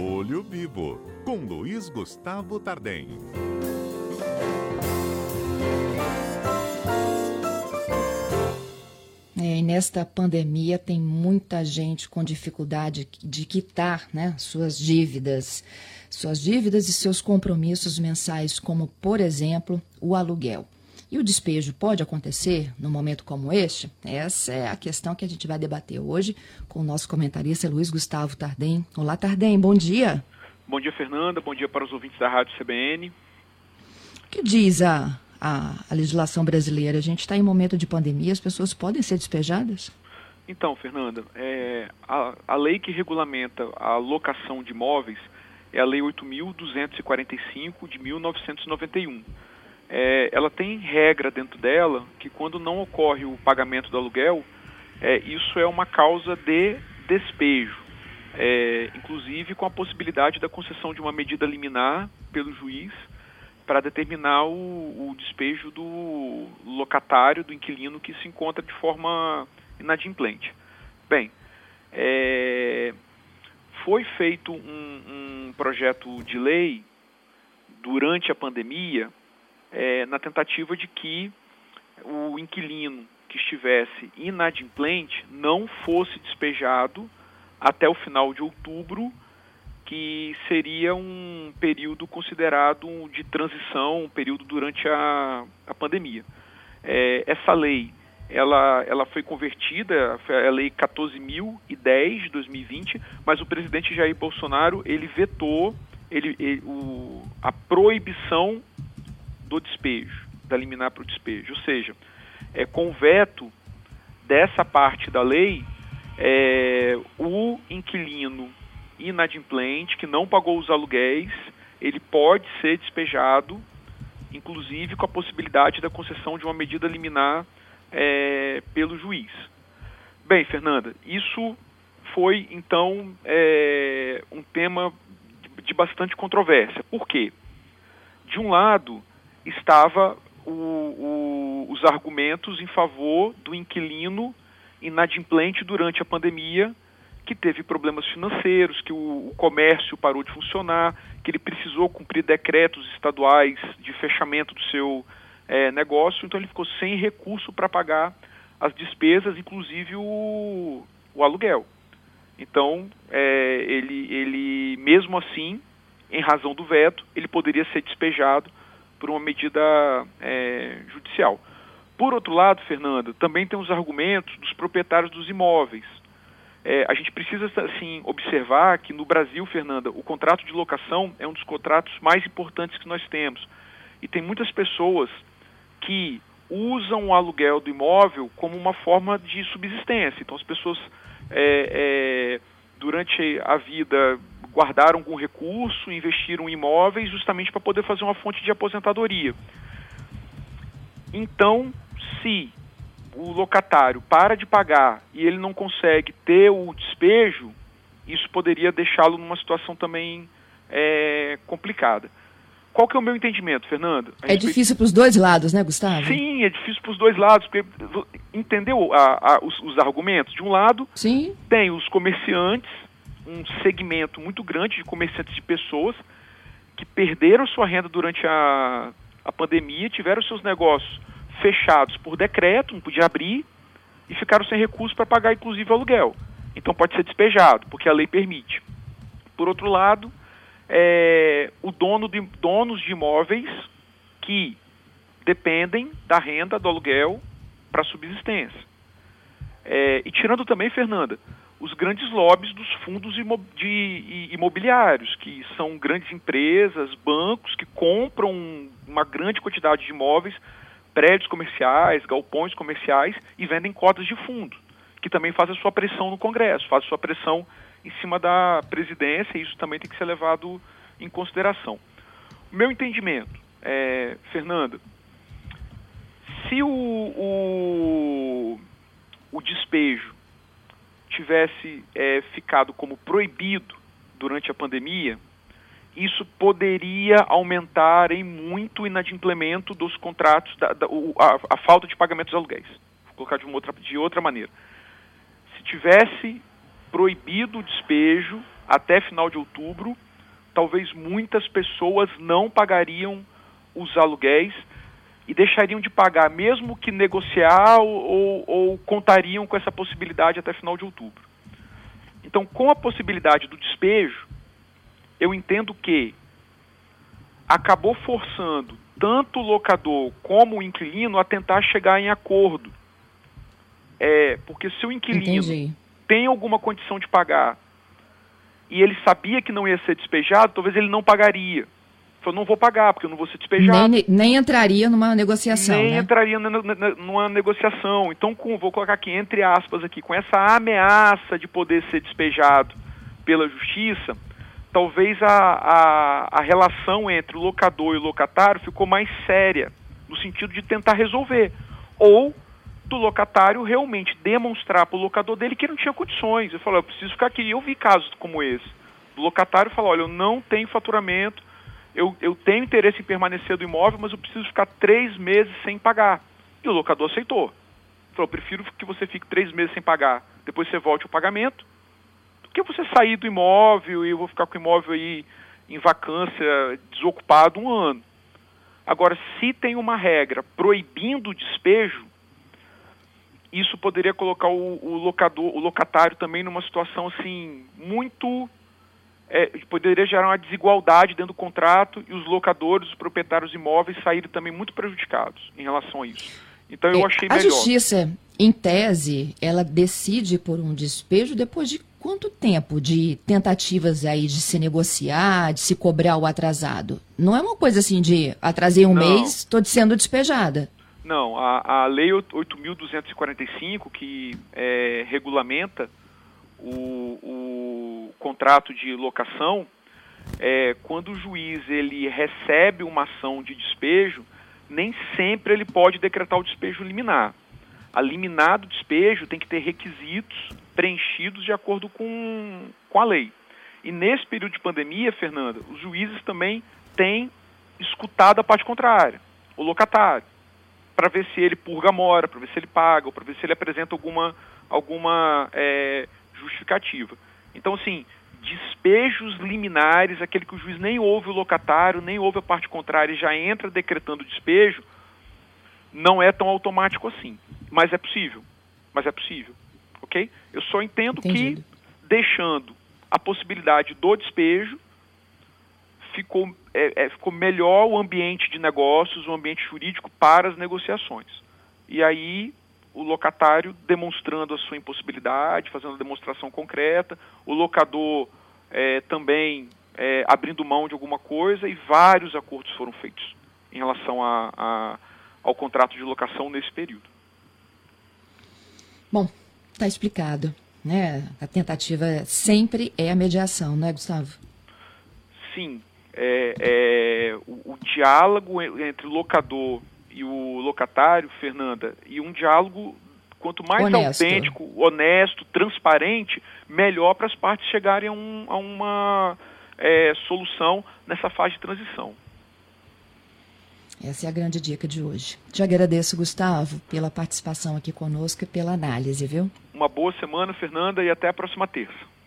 Olho Vivo, com Luiz Gustavo Tardem. É, nesta pandemia tem muita gente com dificuldade de quitar né, suas dívidas, suas dívidas e seus compromissos mensais, como, por exemplo, o aluguel. E o despejo pode acontecer num momento como este? Essa é a questão que a gente vai debater hoje com o nosso comentarista Luiz Gustavo Tardem. Olá, Tardem, bom dia. Bom dia, Fernanda. Bom dia para os ouvintes da Rádio CBN. O que diz a, a, a legislação brasileira? A gente está em momento de pandemia, as pessoas podem ser despejadas? Então, Fernanda, é, a, a lei que regulamenta a locação de imóveis é a Lei 8.245 de 1991 é, ela tem regra dentro dela que quando não ocorre o pagamento do aluguel, é, isso é uma causa de despejo, é, inclusive com a possibilidade da concessão de uma medida liminar pelo juiz para determinar o, o, despejo do locatário, do inquilino que se encontra de forma inadimplente. Bem, é, foi feito um, um projeto de lei durante a pandemia na tentativa de que o inquilino que estivesse inadimplente não fosse despejado até o final de outubro, que seria um período considerado de transição, um período durante a, a pandemia. É, essa lei ela, ela foi convertida, a lei 14.010 de 2020, mas o presidente Jair Bolsonaro ele vetou ele, ele o, a proibição do despejo, da liminar para o despejo. Ou seja, é, com veto dessa parte da lei, é, o inquilino inadimplente que não pagou os aluguéis, ele pode ser despejado, inclusive com a possibilidade da concessão de uma medida liminar é, pelo juiz. Bem, Fernanda, isso foi então é, um tema de, bastante controvérsia. Por quê? De um lado, estava o, o, os argumentos em favor do inquilino inadimplente durante a pandemia, que teve problemas financeiros, que o, o, comércio parou de funcionar, que ele precisou cumprir decretos estaduais de fechamento do seu é, negócio, então ele ficou sem recurso para pagar as despesas, inclusive o, o aluguel. Então, é, ele, ele, mesmo assim, em razão do veto, ele poderia ser despejado por uma medida é, judicial. Por outro lado, Fernando, também tem os argumentos dos proprietários dos imóveis. É, a gente precisa, assim, observar que no Brasil, Fernanda, o contrato de locação é um dos contratos mais importantes que nós temos. E tem muitas pessoas que usam o aluguel do imóvel como uma forma de subsistência. Então, as pessoas, é, é durante a vida, guardaram algum recurso, investiram em imóveis justamente para poder fazer uma fonte de aposentadoria. Então, se o locatário para de pagar e ele não consegue ter o despejo, isso poderia deixá-lo numa situação também é, complicada. Qual que é o meu entendimento, Fernando? É difícil para os dois lados, né, Gustavo? Sim, é difícil para os dois lados, porque entendeu a, a, os, os, argumentos? De um lado, Sim. tem os comerciantes um segmento muito grande de comerciantes de pessoas que perderam sua renda durante a, a pandemia, tiveram seus negócios fechados por decreto, não podia abrir, e ficaram sem recursos para pagar inclusive aluguel. Então pode ser despejado, porque a lei permite. Por outro lado, é, o dono de, donos de imóveis que dependem da renda do aluguel para subsistência. É, e tirando também, Fernanda, os grandes lobbies dos fundos imobiliários, que são grandes empresas, bancos que compram uma grande quantidade de imóveis, prédios comerciais, galpões comerciais e vendem cotas de fundo, que também fazem a sua pressão no Congresso, fazem a sua pressão em cima da presidência e isso também tem que ser levado em consideração. Meu entendimento, é, Fernanda, se o, o, o despejo tivesse é, ficado como proibido durante a pandemia, isso poderia aumentar em muito o inadimplemento dos contratos, da, da, a, a, falta de pagamento dos aluguéis. Vou colocar de, outra, de outra maneira. Se tivesse proibido o despejo, até final de outubro, talvez muitas pessoas não pagariam os aluguéis e deixariam de pagar, mesmo que negociar ou, ou, contariam com essa possibilidade até final de outubro. Então, com a possibilidade do despejo, eu entendo que acabou forçando tanto o locador como o inquilino a tentar chegar em acordo. É, porque se o inquilino Entendi. tem alguma condição de pagar e ele sabia que não ia ser despejado, talvez ele não pagaria falou, não vou pagar, porque eu não vou ser despejado. Nem, nem entraria numa negociação, Nem né? entraria numa negociação. Então, com, vou colocar aqui, entre aspas, aqui, com essa ameaça de poder ser despejado pela justiça, talvez a, a, a relação entre o locador e o locatário ficou mais séria, no sentido de tentar resolver. Ou do locatário realmente demonstrar para o locador dele que não tinha condições. Eu falei, eu preciso ficar aqui. Eu vi casos como esse. O locatário falou, olha, eu não tenho faturamento, eu, eu tenho interesse em permanecer do imóvel, mas eu preciso ficar três meses sem pagar. E o locador aceitou. Falou, prefiro que você fique três meses sem pagar, depois você volte o pagamento, do que você sair do imóvel e eu vou ficar com o imóvel aí em vacância, desocupado um ano. Agora, se tem uma regra proibindo o despejo, isso poderia colocar o, o locador, o locatário também numa situação assim muito é, poderia gerar uma desigualdade dentro do contrato e os locadores, os proprietários de imóveis saírem também muito prejudicados em relação a isso. Então eu é, achei a melhor. A justiça, em tese, ela decide por um despejo depois de quanto tempo de tentativas aí de se negociar, de se cobrar o atrasado? Não é uma coisa assim de atrasei um Não. mês, estou sendo despejada. Não, a, a Lei 8.245, que é, regulamenta o, o contrato de locação, é, quando o juiz ele recebe uma ação de despejo, nem sempre ele pode decretar o despejo liminar. A liminar do despejo tem que ter requisitos preenchidos de acordo com, com a lei. E nesse período de pandemia, Fernanda, os juízes também têm escutado a parte contrária, o locatário, para ver se ele purga a mora, para ver se ele paga, para ver se ele apresenta alguma, alguma é, justificativa. Então, assim, despejos liminares, aquele que o juiz nem ouve o locatário, nem ouve a parte contrária e já entra decretando despejo, não é tão automático assim. Mas é possível. Mas é possível. Ok? Eu só entendo Entendido. que, deixando a possibilidade do despejo, ficou, é, é, ficou melhor o ambiente de negócios, o ambiente jurídico para as negociações. E aí o locatário demonstrando a sua impossibilidade, fazendo a demonstração concreta, o locador é, também é, abrindo mão de alguma coisa e vários acordos foram feitos em relação a, a, ao contrato de locação nesse período. Bom, está explicado. Né? A tentativa sempre é a mediação, não é, Gustavo? Sim. É, é o, o diálogo entre locador e o locatário, Fernanda, e um diálogo quanto mais honesto. autêntico, honesto, transparente, melhor para as partes chegarem a, um, a uma é, solução nessa fase de transição. Essa é a grande dica de hoje. Te agradeço, Gustavo, pela participação aqui conosco e pela análise, viu? Uma boa semana, Fernanda, e até a próxima terça.